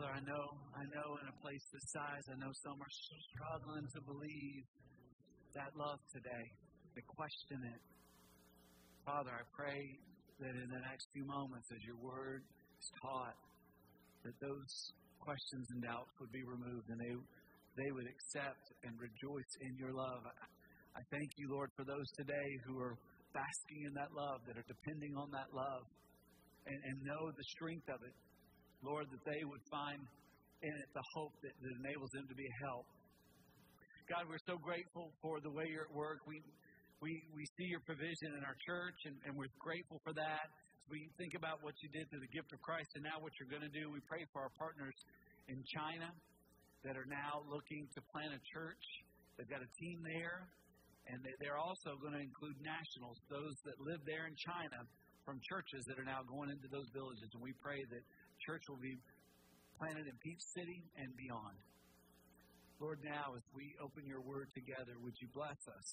Father, I know, I know in a place this size, I know some are struggling to believe that love today, to question it. Father, I pray that in the next few moments, as your word is taught, that those questions and doubts would be removed and they, they would accept and rejoice in your love. I, thank you, Lord, for those today who are basking in that love, that are depending on that love, and, and know the strength of it. Lord, that they would find in it the hope that, that enables them to be a help. God, we're so grateful for the way you're at work. We, we, we see your provision in our church, and, and we're grateful for that. We think about what you did through the gift of Christ and now what you're going to do, we pray for our partners in China that are now looking to plant a church. They've got a team there, and they're also going to include nationals, those that live there in China from churches that are now going into those villages. And we pray that church will be planted in Peach City and beyond. Lord, now as we open your word together, would you bless us?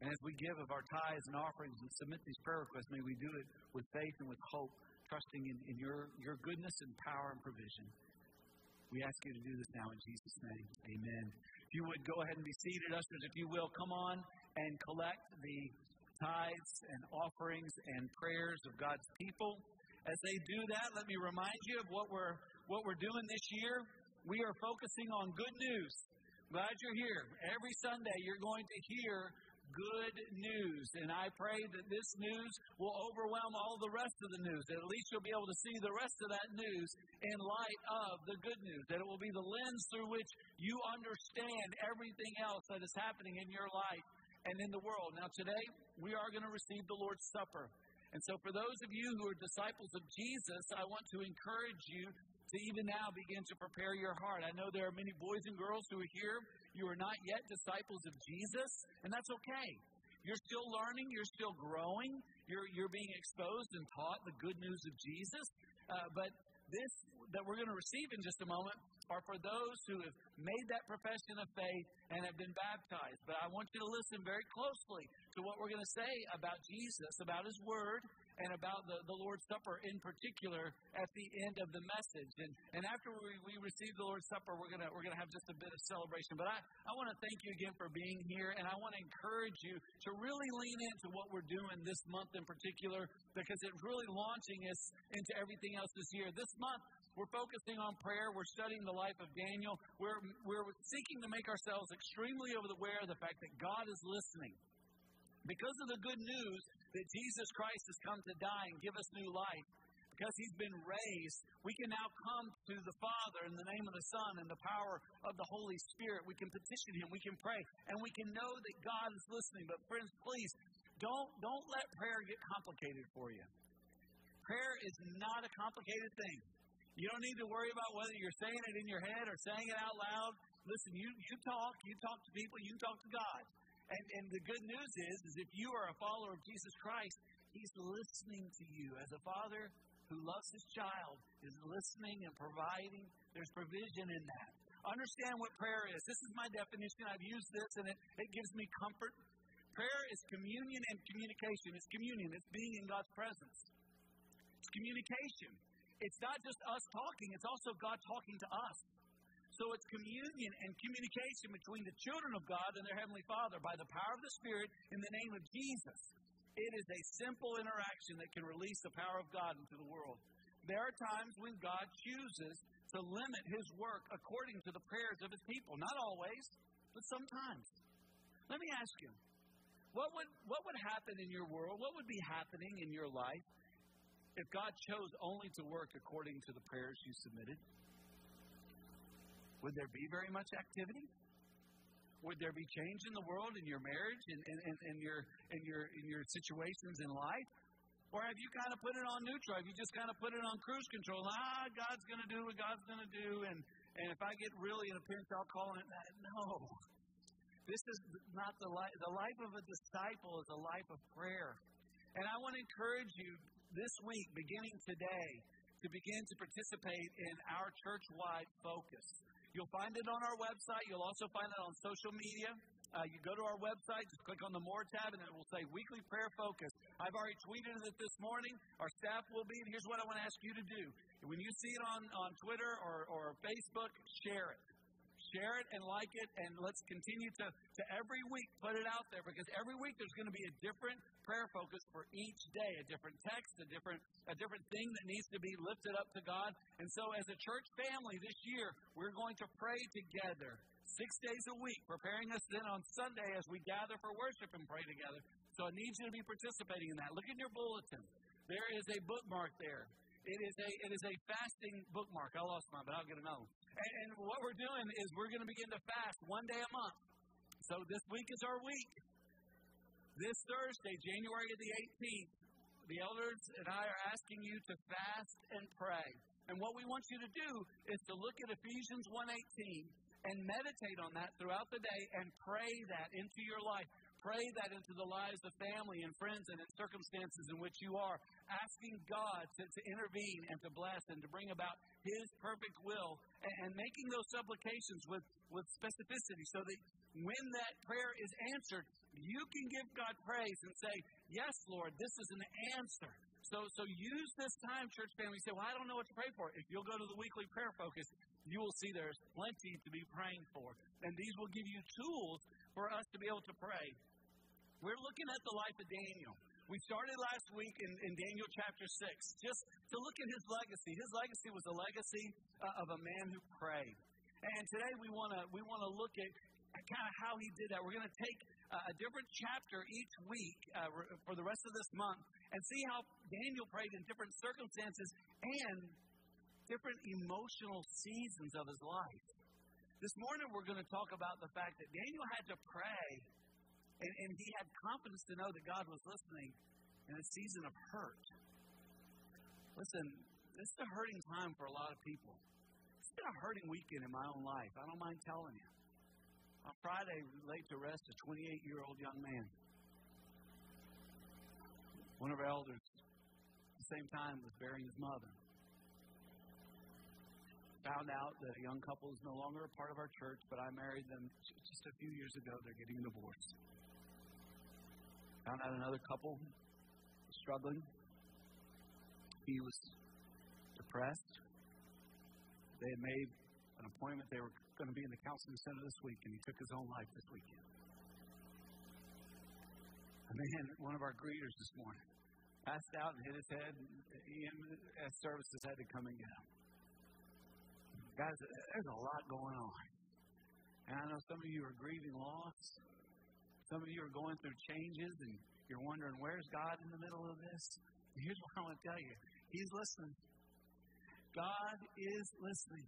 And as we give of our tithes and offerings and submit these prayer requests, may we do it with faith and with hope, trusting in, in your, your goodness and power and provision. We ask you to do this now in Jesus' name. Amen. If you would go ahead and be seated, ushers, if you will, come on and collect the tithes and offerings and prayers of God's people. As they do that, let me remind you of what we're what we're doing this year. We are focusing on good news. Glad you're here. Every Sunday you're going to hear good news. And I pray that this news will overwhelm all the rest of the news. That at least you'll be able to see the rest of that news in light of the good news. That it will be the lens through which you understand everything else that is happening in your life and in the world. Now, today, we are going to receive the Lord's Supper. And so, for those of you who are disciples of Jesus, I want to encourage you to even now begin to prepare your heart. I know there are many boys and girls who are here. You are not yet disciples of Jesus, and that's okay. You're still learning, you're still growing, you're, you're being exposed and taught the good news of Jesus. Uh, but this that we're going to receive in just a moment are for those who have made that profession of faith and have been baptized. But I want you to listen very closely to what we're going to say about Jesus, about His Word, and about the, the Lord's Supper in particular at the end of the message. And, and after we, we receive the Lord's Supper, we're going we're gonna have just a bit of celebration. But I, I want to thank you again for being here, and I want to encourage you to really lean into what we're doing this month in particular because it's really launching us into everything else this year. This month, we're focusing on prayer. We're studying the life of Daniel. We're, we're seeking to make ourselves extremely aware of the fact that God is listening. Because of the good news that Jesus Christ has come to die and give us new life, because he's been raised, we can now come to the Father in the name of the Son and the power of the Holy Spirit. We can petition him, we can pray, and we can know that God is listening. But friends, please don't don't let prayer get complicated for you. Prayer is not a complicated thing. You don't need to worry about whether you're saying it in your head or saying it out loud. Listen, you, you talk, you talk to people, you talk to God. And, and the good news is, is if you are a follower of Jesus Christ, He's listening to you. As a father who loves his child is listening and providing, there's provision in that. Understand what prayer is. This is my definition. I've used this and it, it gives me comfort. Prayer is communion and communication. It's communion, it's being in God's presence. It's communication. It's not just us talking, it's also God talking to us. So it's communion and communication between the children of God and their Heavenly Father by the power of the Spirit in the name of Jesus. It is a simple interaction that can release the power of God into the world. There are times when God chooses to limit His work according to the prayers of His people. Not always, but sometimes. Let me ask you what would, what would happen in your world? What would be happening in your life if God chose only to work according to the prayers you submitted? Would there be very much activity? Would there be change in the world, in your marriage, in, in, in, in, your, in, your, in your situations in life? Or have you kind of put it on neutral? Have you just kind of put it on cruise control? Ah, God's going to do what God's going to do, and, and if I get really in a pinch, I'll call it that. No. This is not the life. The life of a disciple is a life of prayer. And I want to encourage you this week, beginning today, to begin to participate in our church wide focus. You'll find it on our website. You'll also find it on social media. Uh, you go to our website, just click on the More tab, and it will say Weekly Prayer Focus. I've already tweeted it this morning. Our staff will be. And here's what I want to ask you to do. When you see it on, on Twitter or, or Facebook, share it. Share it and like it, and let's continue to, to every week put it out there because every week there's going to be a different prayer focus for each day, a different text, a different a different thing that needs to be lifted up to God. And so, as a church family this year, we're going to pray together six days a week, preparing us then on Sunday as we gather for worship and pray together. So I need you to be participating in that. Look in your bulletin. There is a bookmark there. It is a it is a fasting bookmark. I lost mine, but I'll get another one. And, and what we're doing is we're going to begin to fast one day a month. So this week is our week. This Thursday, January the 18th, the elders and I are asking you to fast and pray. And what we want you to do is to look at Ephesians 1:18 and meditate on that throughout the day and pray that into your life. Pray that into the lives of family and friends and in circumstances in which you are, asking God to, to intervene and to bless and to bring about His perfect will and, and making those supplications with, with specificity so that when that prayer is answered, you can give God praise and say, Yes, Lord, this is an answer. So, so use this time, church family. Say, well, I don't know what to pray for. If you'll go to the weekly prayer focus, you will see there's plenty to be praying for. And these will give you tools for us to be able to pray. We're looking at the life of Daniel. We started last week in, in Daniel chapter 6, just to look at his legacy. His legacy was a legacy uh, of a man who prayed. And today we want to we want to look at kind of how he did that. We're going to take uh, a different chapter each week uh, for the rest of this month and see how Daniel prayed in different circumstances and different emotional seasons of his life. This morning, we're going to talk about the fact that Daniel had to pray, and, and he had confidence to know that God was listening in a season of hurt. Listen, this is a hurting time for a lot of people. It's been a hurting weekend in my own life. I don't mind telling you. On Friday, we laid to rest a 28 year old young man. One of our elders, at the same time, was burying his mother found out that a young couple is no longer a part of our church, but I married them just a few years ago. They're getting a divorce. Found out another couple struggling. He was depressed. They had made an appointment. They were going to be in the counseling center this week, and he took his own life this weekend. A man, one of our greeters this morning, passed out and hit his head. And EMS services had to come and get him. Guys, there's a lot going on. And I know some of you are grieving loss. Some of you are going through changes and you're wondering, where's God in the middle of this? Here's what I want to tell you He's listening. God is listening.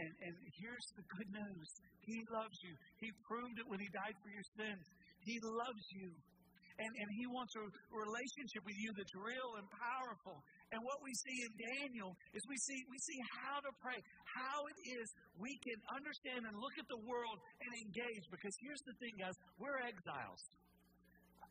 And, and here's the good news He loves you. He proved it when He died for your sins. He loves you. And, and He wants a relationship with you that's real and powerful. And what we see in Daniel is we see, we see how to pray, how it is we can understand and look at the world and engage. Because here's the thing, guys we're exiles.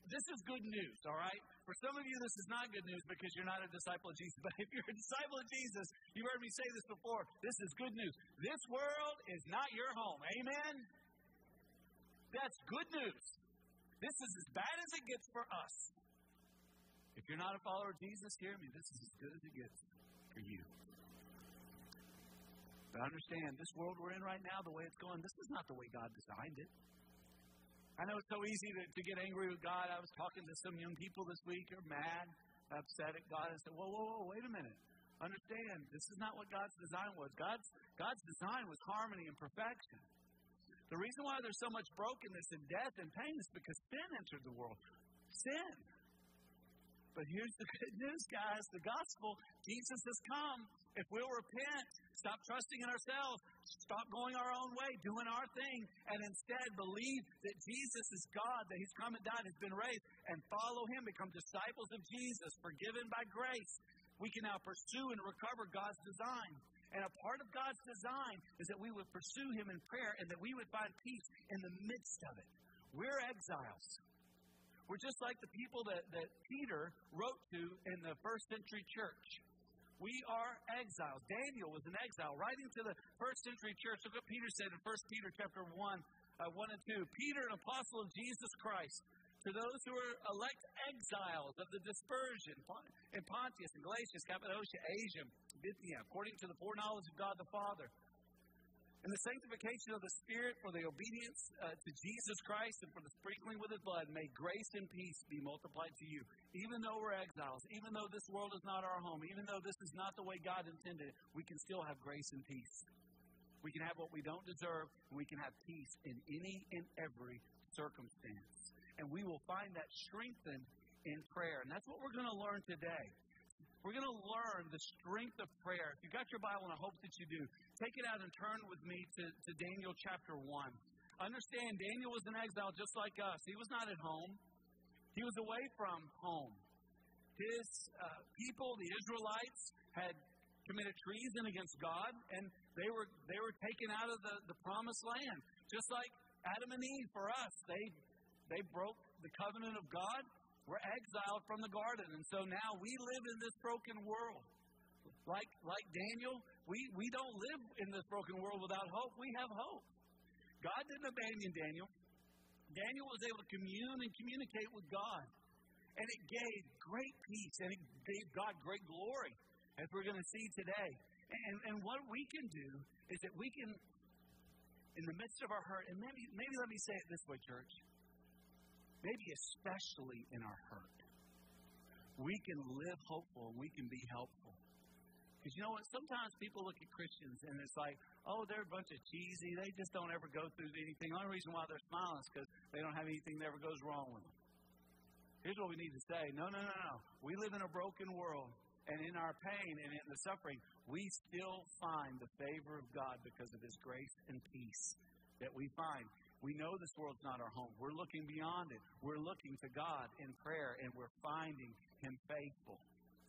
This is good news, all right? For some of you, this is not good news because you're not a disciple of Jesus. But if you're a disciple of Jesus, you've heard me say this before. This is good news. This world is not your home. Amen? That's good news. This is as bad as it gets for us. If you're not a follower of Jesus, hear me. This is as good as it gets for you. But understand, this world we're in right now, the way it's going, this is not the way God designed it. I know it's so easy to, to get angry with God. I was talking to some young people this week who are mad, upset at God. I said, whoa, whoa, whoa, wait a minute. Understand, this is not what God's design was. God's, God's design was harmony and perfection. The reason why there's so much brokenness and death and pain is because sin entered the world. Sin. But here's the good news, guys. The gospel, Jesus has come. If we'll repent, stop trusting in ourselves, stop going our own way, doing our thing, and instead believe that Jesus is God, that He's come and died, has been raised, and follow Him, become disciples of Jesus, forgiven by grace, we can now pursue and recover God's design. And a part of God's design is that we would pursue Him in prayer and that we would find peace in the midst of it. We're exiles. We're just like the people that, that Peter wrote to in the first century church. We are exiles. Daniel was an exile. Writing to the first century church, look what Peter said in 1 Peter chapter 1, uh, 1 and 2. Peter, an apostle of Jesus Christ, to those who are elect exiles of the dispersion in Pontus and Galatia, Cappadocia, Asia, Bithynia, according to the foreknowledge of God the Father, and the sanctification of the Spirit for the obedience uh, to Jesus Christ and for the sprinkling with His blood, may grace and peace be multiplied to you. Even though we're exiles, even though this world is not our home, even though this is not the way God intended we can still have grace and peace. We can have what we don't deserve, and we can have peace in any and every circumstance. And we will find that strengthened in prayer. And that's what we're going to learn today. We're going to learn the strength of prayer. If you've got your Bible, and I hope that you do, take it out and turn with me to, to Daniel chapter 1. Understand, Daniel was in exile just like us. He was not at home, he was away from home. His uh, people, the Israelites, had committed treason against God, and they were, they were taken out of the, the promised land. Just like Adam and Eve for us, they, they broke the covenant of God we're exiled from the garden. And so now we live in this broken world. Like, like Daniel, we, we don't live in this broken world without hope. We have hope. God didn't abandon Daniel. Daniel was able to commune and communicate with God. And it gave great peace and it gave God great glory, as we're going to see today. And, and what we can do is that we can, in the midst of our hurt, and maybe, maybe let me say it this way, church maybe especially in our hurt, we can live hopeful and we can be helpful. Because you know what? Sometimes people look at Christians and it's like, oh, they're a bunch of cheesy. They just don't ever go through anything. The only reason why they're smiling is because they don't have anything that ever goes wrong with them. Here's what we need to say no, no, no, no. We live in a broken world. And in our pain and in the suffering, we still find the favor of God because of His grace and peace that we find. We know this world's not our home. We're looking beyond it. We're looking to God in prayer, and we're finding Him faithful.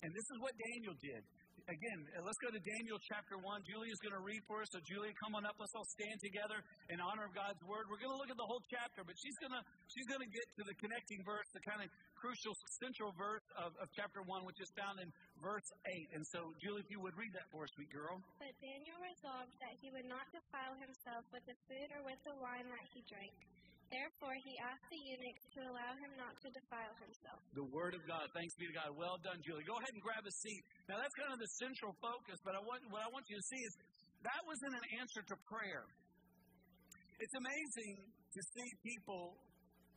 And this is what Daniel did again, uh, let's go to Daniel chapter 1. Julia's going to read for us. So, Julia, come on up. Let's all stand together in honor of God's word. We're going to look at the whole chapter, but she's going to she's going to get to the connecting verse, the kind of crucial central verse of, of chapter 1, which is found in verse 8. And so, Julie, if you would read that for us, sweet girl. But Daniel resolved that he would not defile himself with the food or with the wine that he drank. Therefore, he asked the eunuch to allow him not to defile himself. The Word of God. Thanks be to God. Well done, Julie. Go ahead and grab a seat. Now, that's kind of the central focus, but I want, what I want you to see is that wasn't an answer to prayer. It's amazing to see people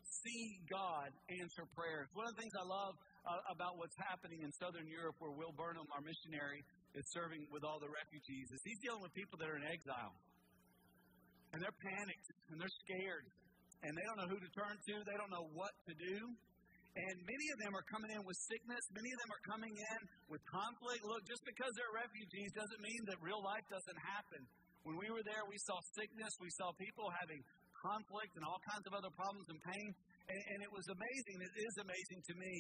see God answer prayers. One of the things I love uh, about what's happening in Southern Europe, where Will Burnham, our missionary, is serving with all the refugees, is he's dealing with people that are in exile. And they're panicked and they're scared and they don't know who to turn to. They don't know what to do. And many of them are coming in with sickness. Many of them are coming in with conflict. Look, just because they're refugees doesn't mean that real life doesn't happen. When we were there, we saw sickness. We saw people having conflict and all kinds of other problems and pain. And, and it was amazing. It is amazing to me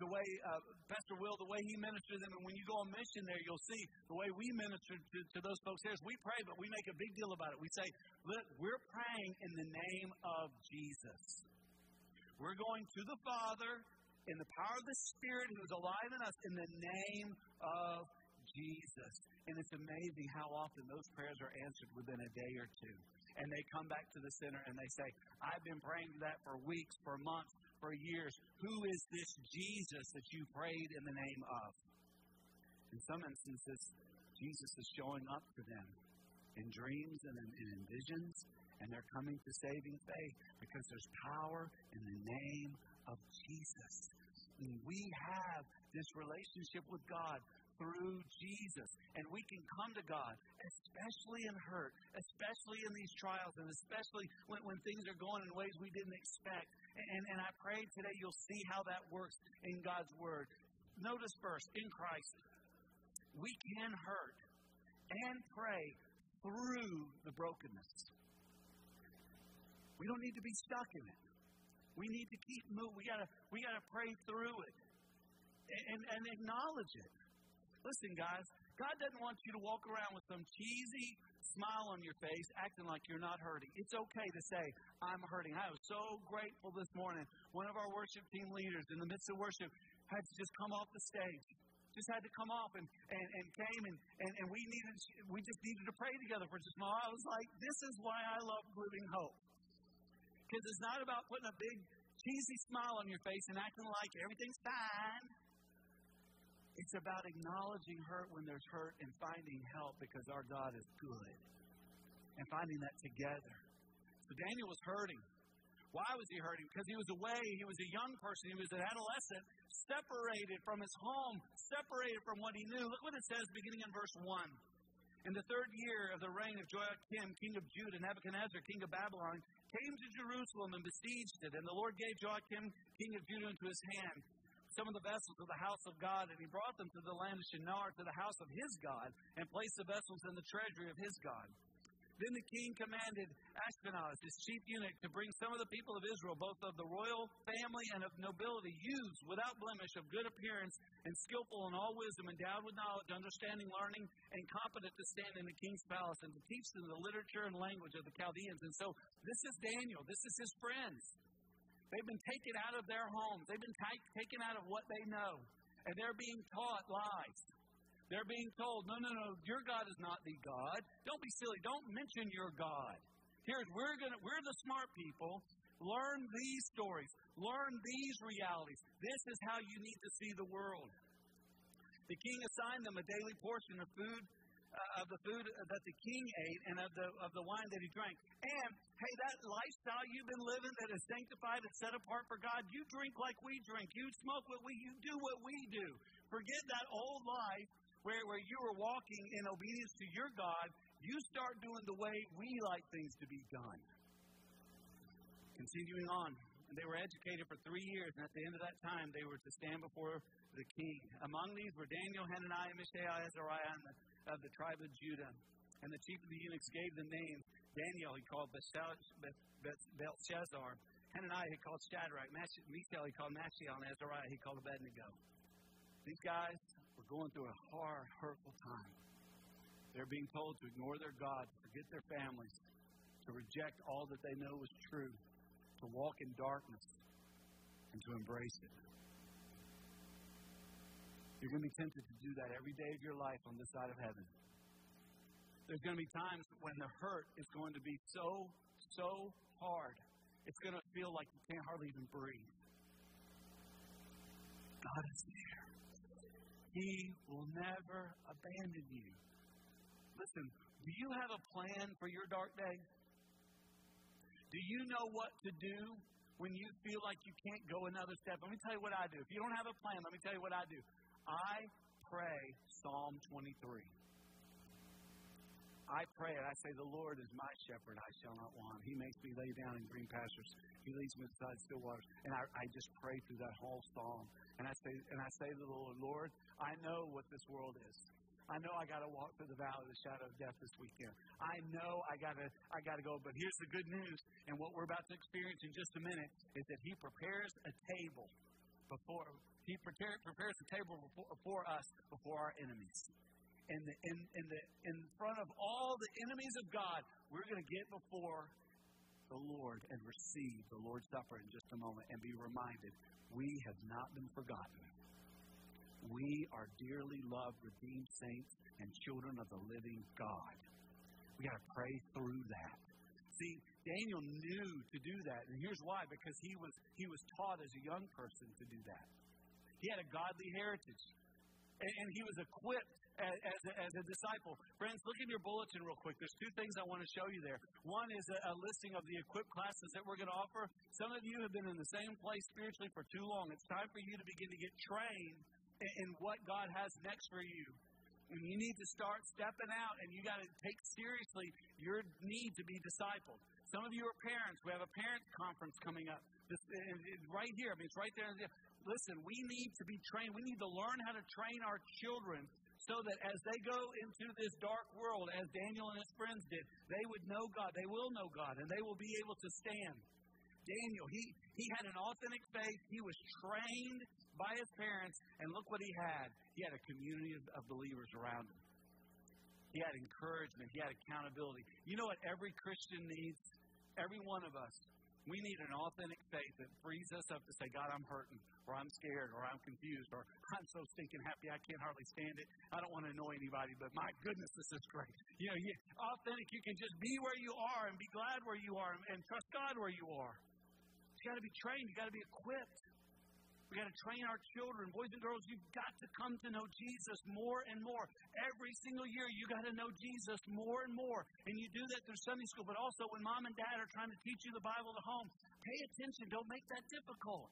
the way uh, Pastor Will, the way he ministered them. And when you go on mission there, you'll see the way we minister to, to those folks there is we pray, but we make a big deal about it. We say, look, we're praying in the name of Jesus. We're going to the Father in the power of the Spirit who is alive in us in the name of Jesus. And it's amazing how often those prayers are answered within a day or two. And they come back to the center and they say, I've been praying for that for weeks, for months, for years. Who is this Jesus that you prayed in the name of? In some instances, Jesus is showing up to them in dreams and in, and in visions, and they're coming to saving faith because there's power in the name of Jesus. And we have this relationship with God through Jesus. And we can come to God, especially in hurt, especially in these trials, and especially when, when things are going in ways we didn't expect. And, and I pray today you'll see how that works in God's Word. Notice first, in Christ, we can hurt and pray through the brokenness. We don't need to be stuck in it. We need to keep moving. We gotta we gotta pray through it and, and acknowledge it. Listen, guys, God doesn't want you to walk around with some cheesy smile on your face, acting like you're not hurting. It's okay to say, I'm hurting. I was so grateful this morning. One of our worship team leaders in the midst of worship had to just come off the stage. Just had to come off and, and, and came and, and, and we needed we just needed to pray together for just a moment. I was like, this is why I love Living Hope. Because it's not about putting a big cheesy smile on your face and acting like everything's fine. It's about acknowledging hurt when there's hurt and finding help because our God is good and finding that together. So Daniel was hurting. Why was he hurting? Because he was away. He was a young person. He was an adolescent, separated from his home, separated from what he knew. Look what it says beginning in verse 1. In the third year of the reign of Jehoiakim, king of Judah, Nebuchadnezzar, king of Babylon, came to Jerusalem and besieged it. And the Lord gave Jehoiakim, king of Judah, into his hand some of the vessels of the house of God, and he brought them to the land of Shinar, to the house of his God, and placed the vessels in the treasury of his God. Then the king commanded Ashpenaz, his chief eunuch, to bring some of the people of Israel, both of the royal family and of nobility, youths without blemish, of good appearance, and skillful in all wisdom, endowed with knowledge, understanding, learning, and competent to stand in the king's palace, and to teach them the literature and language of the Chaldeans. And so this is Daniel. This is his friends. They've been taken out of their homes. They've been t- taken out of what they know. And they're being taught lies. They're being told, no, no, no, your God is not the God. Don't be silly. Don't mention your God. Here's we're gonna we're the smart people. Learn these stories. Learn these realities. This is how you need to see the world. The king assigned them a daily portion of food uh, of the food that the king ate and of the of the wine that he drank. And hey, that lifestyle you've been living that is sanctified and set apart for God, you drink like we drink, you smoke what we you do what we do. Forget that old life where, where you were walking in obedience to your God, you start doing the way we like things to be done. Continuing on, they were educated for three years, and at the end of that time, they were to stand before the king. Among these were Daniel, Hananiah, Mishael, Azariah, and the of the tribe of Judah. And the chief of the eunuchs gave the name Daniel, he called Belshazzar. Hananiah, he called Shadrach. Mishael, he called Meshach. And Azariah, he called Abednego. These guys were going through a hard, hurtful time. They're being told to ignore their God, to forget their families, to reject all that they know is true, to walk in darkness, and to embrace it. You're going to be tempted to do that every day of your life on this side of heaven. There's going to be times when the hurt is going to be so, so hard. It's going to feel like you can't hardly even breathe. God is there. He will never abandon you. Listen, do you have a plan for your dark day? Do you know what to do when you feel like you can't go another step? Let me tell you what I do. If you don't have a plan, let me tell you what I do. I pray Psalm 23. I pray and I say, The Lord is my shepherd, I shall not want. He makes me lay down in green pastures. He leads me beside still waters. And I, I just pray through that whole psalm. And I say, and I say to the Lord, Lord, I know what this world is. I know I got to walk through the valley of the shadow of death this weekend. I know I got to I got to go. But here's the good news, and what we're about to experience in just a minute is that He prepares a table before he prepare, prepares the table before, for us before our enemies. In, the, in, in, the, in front of all the enemies of God, we're going to get before the Lord and receive the Lord's Supper in just a moment and be reminded we have not been forgotten. We are dearly loved, redeemed saints and children of the living God. We got to pray through that. See, Daniel knew to do that, and here's why: because he was he was taught as a young person to do that. He had a godly heritage. And, and he was equipped as, as, a, as, a, disciple. Friends, look in your bulletin real quick. There's two things I want to show you there. One is a, a listing of the equipped classes that we're going to offer. Some of you have been in the same place spiritually for too long. It's time for you to begin to get trained in, in what God has next for you. And you need to start stepping out, and you got to take seriously your need to be discipled. Some of you are parents. We have a parents conference coming up. This, right here. I mean, it's right there listen, we need to be trained. We need to learn how to train our children so that as they go into this dark world, as Daniel and his friends did, they would know God. They will know God, and they will be able to stand. Daniel, he, he had an authentic faith. He was trained by his parents, and look what he had. He had a community of, of believers around him. He had encouragement. He had accountability. You know what every Christian needs? Every one of us we need an authentic faith that frees us up to say, God, I'm hurting, or I'm scared, or I'm confused, or I'm so stinking happy I can't hardly stand it. I don't want to annoy anybody, but my goodness, this is great. You know, you, authentic, you can just be where you are and be glad where you are and, and trust God where you are. You got to be trained. You got to be equipped. We got to train our children, boys and girls. You've got to come to know Jesus more and more. Every single year, you got to know Jesus more and more. And you do that through Sunday school, but also when mom and dad are trying to teach you the Bible at home, pay attention. Don't make that difficult.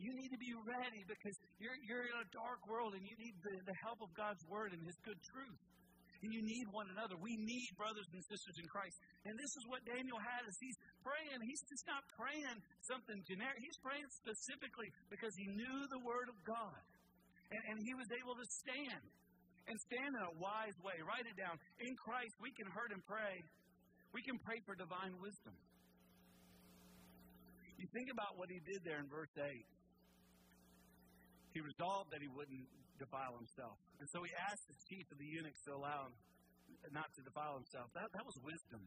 You need to be ready because you're, you're in a dark world and you need the, the help of God's Word and His good truth. And you need one another. We need brothers and sisters in Christ. And this is what Daniel had as he's praying. He's just not praying something generic. He's praying specifically because he knew the Word of God. And, and he was able to stand. And stand in a wise way. Write it down. In Christ, we can hurt and pray. We can pray for divine wisdom. You think about what he did there in verse 8. He resolved that he wouldn't defile himself. And so he asked the chief of the eunuchs to allow him not to defile himself. That, that was wisdom.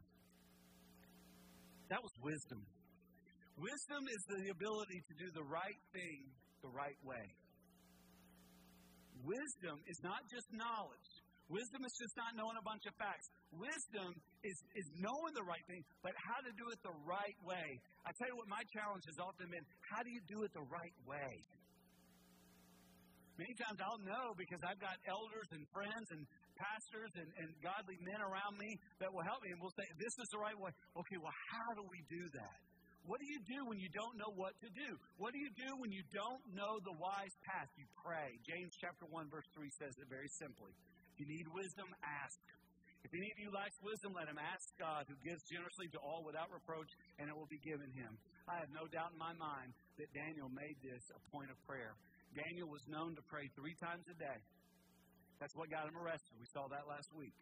That was wisdom. Wisdom is the ability to do the right thing the right way. Wisdom is not just knowledge. Wisdom is just not knowing a bunch of facts. Wisdom is, is knowing the right thing, but how to do it the right way. I tell you what, my challenge has often been how do you do it the right way? Many times I'll know because I've got elders and friends and pastors and, and godly men around me that will help me and will say, This is the right way. Okay, well, how do we do that? What do you do when you don't know what to do? What do you do when you don't know the wise path? You pray. James chapter 1, verse 3 says it very simply. If you need wisdom, ask. If any of you lacks wisdom, let him ask God, who gives generously to all without reproach, and it will be given him. I have no doubt in my mind that Daniel made this a point of prayer. Daniel was known to pray three times a day. That's what got him arrested. We saw that last week.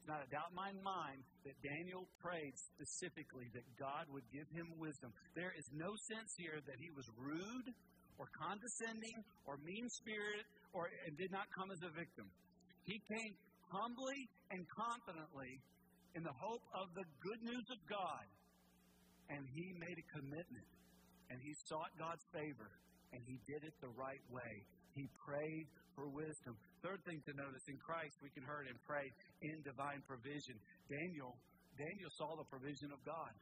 It's not a doubt in my mind that Daniel prayed specifically that God would give him wisdom. There is no sense here that he was rude or condescending or mean spirited or and did not come as a victim. He came humbly and confidently in the hope of the good news of God. And he made a commitment and he sought God's favor and he did it the right way. He prayed for wisdom. Third thing to notice in Christ, we can hurt and pray in divine provision. Daniel, Daniel saw the provision of God.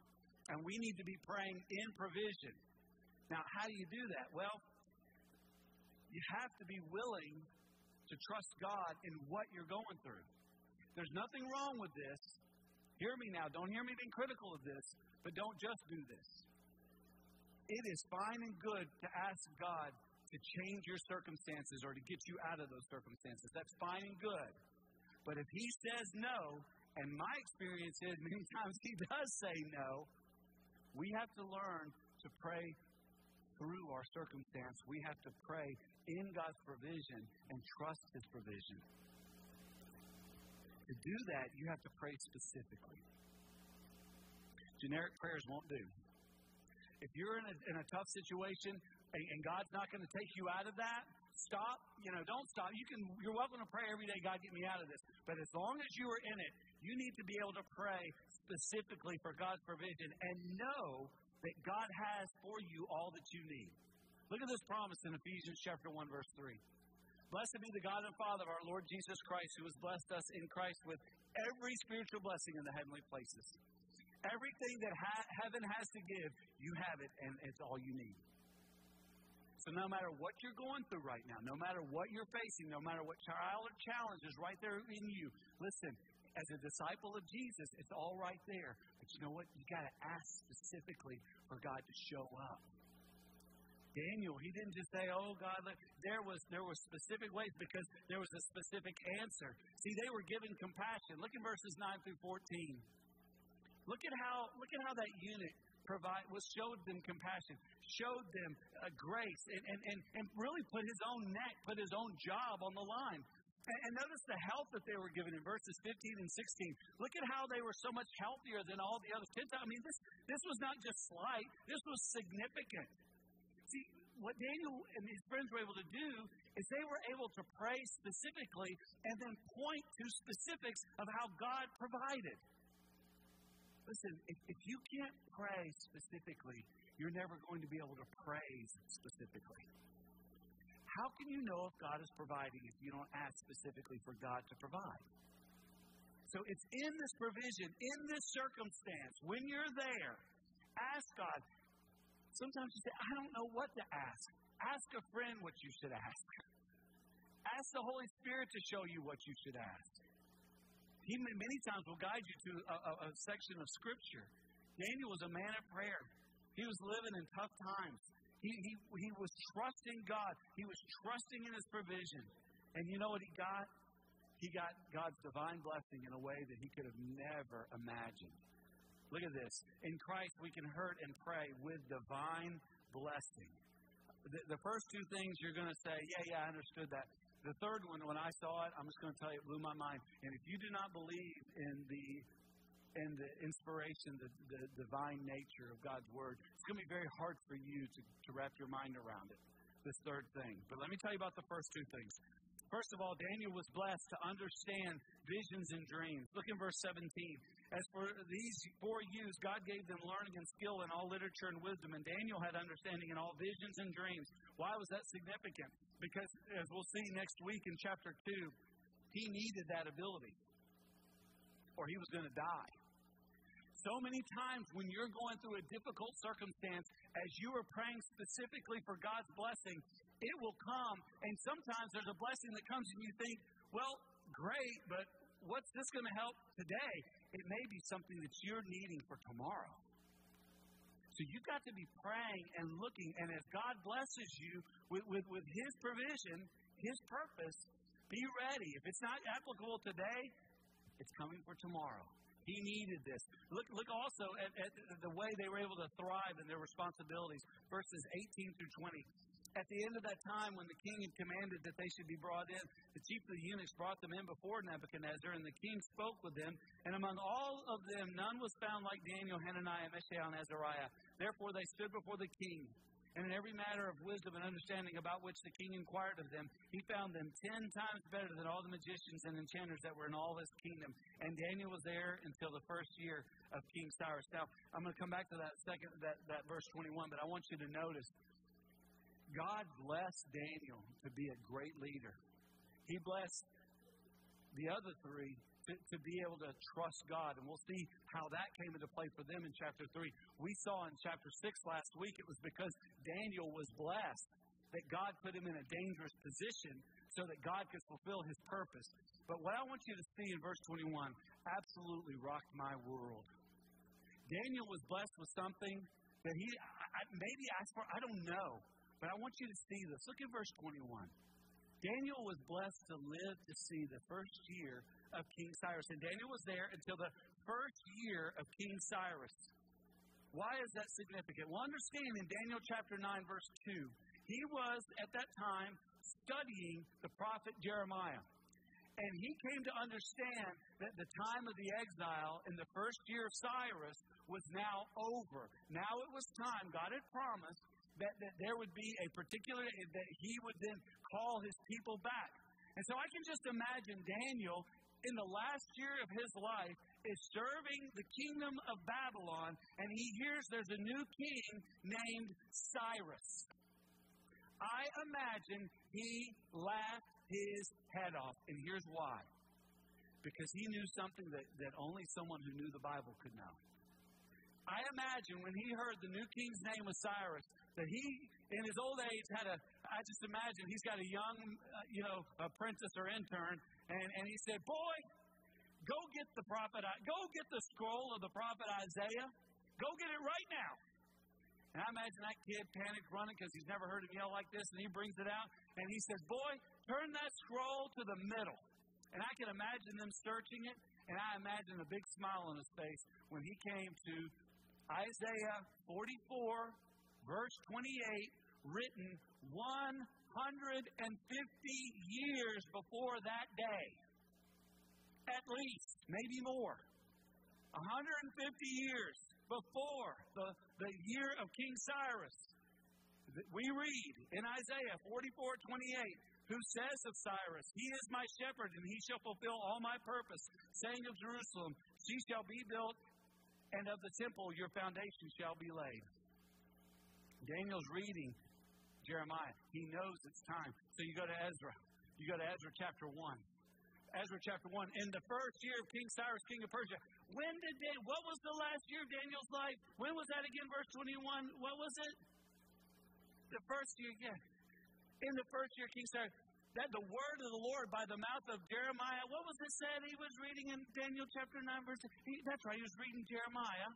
And we need to be praying in provision. Now, how do you do that? Well, you have to be willing to trust God in what you're going through. There's nothing wrong with this. Hear me now. Don't hear me being critical of this, but don't just do this. It is fine and good to ask God to change your circumstances or to get you out of those circumstances. That's fine and good. But if He says no, and my experience is many times He does say no, we have to learn to pray through our circumstance. We have to pray in God's provision and trust His provision. To do that, you have to pray specifically. Generic prayers won't do. If you're in a, in a tough situation and, and God's not going to take you out of that, stop. You know, don't stop. You can. You're welcome to pray every day. God, get me out of this. But as long as you are in it, you need to be able to pray specifically for God's provision and know that God has for you all that you need. Look at this promise in Ephesians chapter 1 verse 3. Blessed be the God and Father of our Lord Jesus Christ who has blessed us in Christ with every spiritual blessing in the heavenly places. Everything that ha- heaven has to give, you have it, and it's all you need. So, no matter what you're going through right now, no matter what you're facing, no matter what trial or challenge is right there in you, listen, as a disciple of Jesus, it's all right there. But you know what? You got to ask specifically for God to show up. Daniel, he didn't just say, "Oh God," there was there were specific ways because there was a specific answer. See, they were given compassion. Look at verses nine through fourteen. Look at how look at how that eunuch provide was showed them compassion, showed them uh, grace, and, and, and, and really put his own neck, put his own job on the line. And, and notice the help that they were given in verses 15 and 16. Look at how they were so much healthier than all the other others. I mean, this, this was not just slight, this was significant. See, what Daniel and his friends were able to do is they were able to pray specifically and then point to specifics of how God provided. Listen, if, if you can't pray specifically, you're never going to be able to praise specifically. How can you know if God is providing if you don't ask specifically for God to provide? So it's in this provision, in this circumstance, when you're there, ask God, Sometimes you say, I don't know what to ask. Ask a friend what you should ask. Ask the Holy Spirit to show you what you should ask. He many times will guide you to a, a, a section of Scripture. Daniel was a man of prayer. He was living in tough times. He, he, he was trusting God. He was trusting in His provision. And you know what he got? He got God's divine blessing in a way that he could have never imagined. Look at this. In Christ, we can hurt and pray with divine blessing. The, the first two things you're going to say, yeah, yeah, I understood that. The third one, when I saw it, I'm just going to tell you, it blew my mind. And if you do not believe in the in the inspiration, the, the divine nature of God's Word, it's going to be very hard for you to, to wrap your mind around it. This third thing. But let me tell you about the first two things. First of all, Daniel was blessed to understand visions and dreams. Look in verse 17. As for these four youths, God gave them learning and skill in all literature and wisdom, and Daniel had understanding in all visions and dreams. Why was that significant? Because, as we'll see next week in chapter 2, he needed that ability, or he was going to die. So many times when you're going through a difficult circumstance, as you are praying specifically for God's blessing, it will come. And sometimes there's a blessing that comes and you think, well, great, but what's this going to help today? It may be something that you're needing for tomorrow. So you've got to be praying and looking, and as God blesses you with, with, with His provision, His purpose, be ready. If it's not applicable today, it's coming for tomorrow. He needed this. Look, look also at, at the way they were able to thrive in their responsibilities. Verses 18 through 20. At the end of that time, when the king had commanded that they should be brought in, the chief of the eunuchs brought them in before Nebuchadnezzar, and the king spoke with them. And among all of them, none was found like Daniel, Hananiah, Mishael, and Azariah. Therefore, they stood before the king. And in every matter of wisdom and understanding about which the king inquired of them, he found them ten times better than all the magicians and enchanters that were in all his kingdom. And Daniel was there until the first year of King Cyrus. Now, I'm going to come back to that second, that, that verse 21, but I want you to notice God blessed Daniel to be a great leader. He blessed the other three to, to be able to trust God. And we'll see how that came into play for them in chapter 3. We saw in chapter 6 last week it was because Daniel was blessed that God put him in a dangerous position so that God could fulfill his purpose. But what I want you to see in verse 21 absolutely rocked my world. Daniel was blessed with something that he I, maybe for, I don't know. But I want you to see this. Look at verse 21. Daniel was blessed to live to see the first year of King Cyrus. And Daniel was there until the first year of King Cyrus. Why is that significant? Well, understand in Daniel chapter 9, verse 2, he was at that time studying the prophet Jeremiah. And he came to understand that the time of the exile in the first year of Cyrus was now over. Now it was time. God had promised that, that there would be a particular, that he would then call his people back. And so I can just imagine Daniel in the last year of his life is serving the kingdom of Babylon, and he hears there's a new king named Cyrus. I imagine he laughed his head off, and here's why. Because he knew something that, that only someone who knew the Bible could know. I imagine when he heard the new king's name was Cyrus, that he, in his old age, had a, I just imagine he's got a young, uh, you know, apprentice or intern, and, and he said, Boy, go get the prophet, go get the scroll of the prophet Isaiah. Go get it right now. And I imagine that kid panicked running because he's never heard him yell like this, and he brings it out, and he says, Boy, turn that scroll to the middle. And I can imagine them searching it, and I imagine a big smile on his face when he came to Isaiah 44, verse 28, written 150 years before that day. At least, maybe more. 150 years before the, the year of King Cyrus. We read in Isaiah 44 28, who says of Cyrus, He is my shepherd, and he shall fulfill all my purpose, saying of Jerusalem, She shall be built, and of the temple your foundation shall be laid. Daniel's reading Jeremiah. He knows it's time. So you go to Ezra. You go to Ezra chapter 1. Ezra chapter 1. In the first year of King Cyrus, king of Persia. When did they, what was the last year of Daniel's life? When was that again, verse 21? What was it? The first year, yeah. In the first year, King Cyrus, that the word of the Lord by the mouth of Jeremiah, what was it said he was reading in Daniel chapter 9, verse? He, that's right, he was reading Jeremiah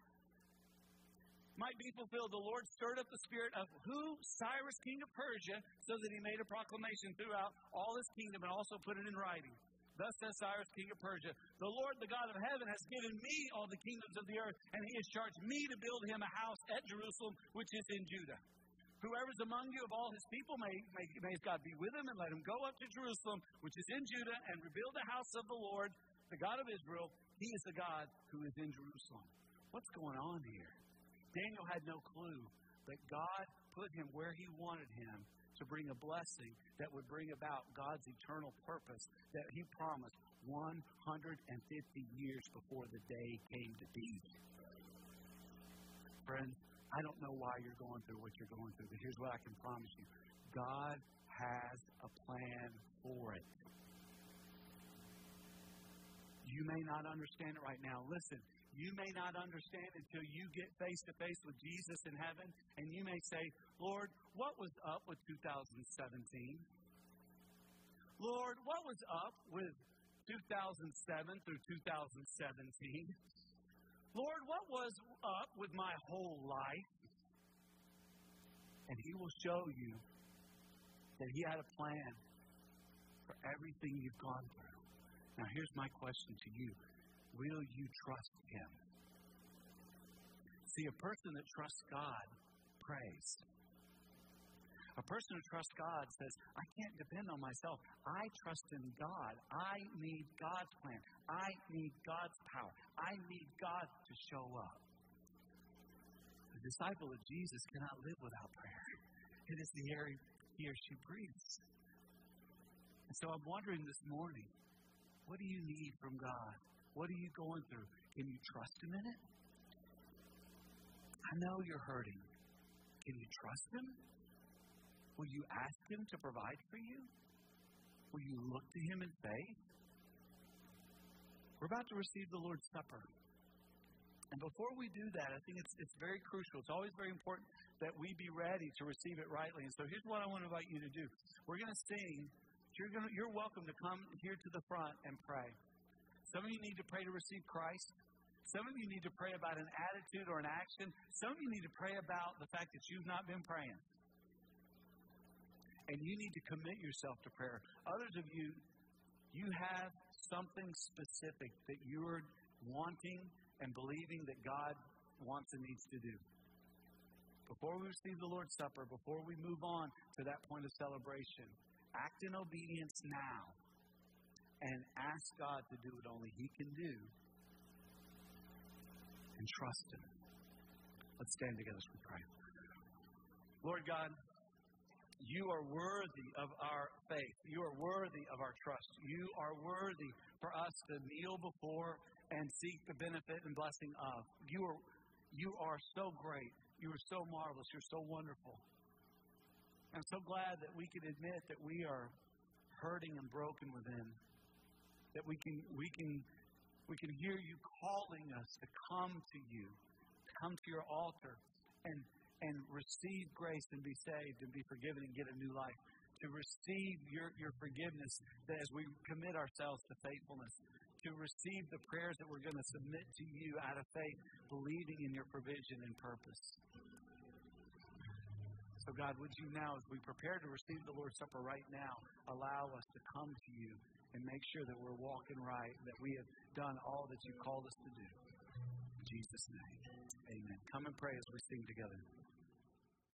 might be fulfilled, the Lord stirred up the spirit of who? Cyrus, king of Persia, so that he made a proclamation throughout all his kingdom and also put it in writing. Thus says Cyrus, king of Persia, The Lord, the God of heaven, has given me all the kingdoms of the earth, and he has charged me to build him a house at Jerusalem, which is in Judah. Whoever is among you of all his people, may, may, may God be with him, and let him go up to Jerusalem, which is in Judah, and rebuild the house of the Lord, the God of Israel. He is the God who is in Jerusalem. What's going on here? Daniel had no clue that God put him where he wanted him to bring a blessing that would bring about God's eternal purpose that he promised 150 years before the day came to be. Friends, I don't know why you're going through what you're going through, but here's what I can promise you God has a plan for it. You may not understand it right now. Listen, you may not understand until you get face to face with Jesus in heaven, and you may say, Lord, what was up with 2017? Lord, what was up with 2007 through 2017? Lord, what was up with my whole life? And He will show you that He had a plan for everything you've gone through. Now, here's my question to you Will you trust Him? See, a person that trusts God prays. A person who trusts God says, I can't depend on myself. I trust in God. I need God's plan. I need God's power. I need God to show up. The disciple of Jesus cannot live without prayer. It is the air he or she breathes. And so I'm wondering this morning, what do you need from God? What are you going through? Can you trust Him in it? I know you're hurting. Can you trust Him? Will you ask Him to provide for you? Will you look to Him in faith? We're about to receive the Lord's Supper. And before we do that, I think it's, it's very crucial. It's always very important that we be ready to receive it rightly. And so here's what I want to invite you to do. We're going to sing. You're, going to, you're welcome to come here to the front and pray. Some of you need to pray to receive Christ. Some of you need to pray about an attitude or an action. Some of you need to pray about the fact that you've not been praying. And you need to commit yourself to prayer. Others of you, you have something specific that you're wanting and believing that God wants and needs to do. Before we receive the Lord's Supper, before we move on to that point of celebration, act in obedience now and ask God to do what only He can do and trust Him. Let's stand together as we pray. Lord God, you are worthy of our faith. You are worthy of our trust. You are worthy for us to kneel before and seek the benefit and blessing of. You are, you are so great. You are so marvelous. You're so wonderful. I'm so glad that we can admit that we are hurting and broken within that we can, we can, we can hear you calling us to come to you, to come to your altar and, and receive grace and be saved and be forgiven and get a new life. To receive your, your forgiveness that as we commit ourselves to faithfulness. To receive the prayers that we're going to submit to you out of faith, believing in your provision and purpose. So, God, would you now, as we prepare to receive the Lord's Supper right now, allow us to come to you and make sure that we're walking right, that we have done all that you called us to do. In Jesus' name, amen. Come and pray as we sing together.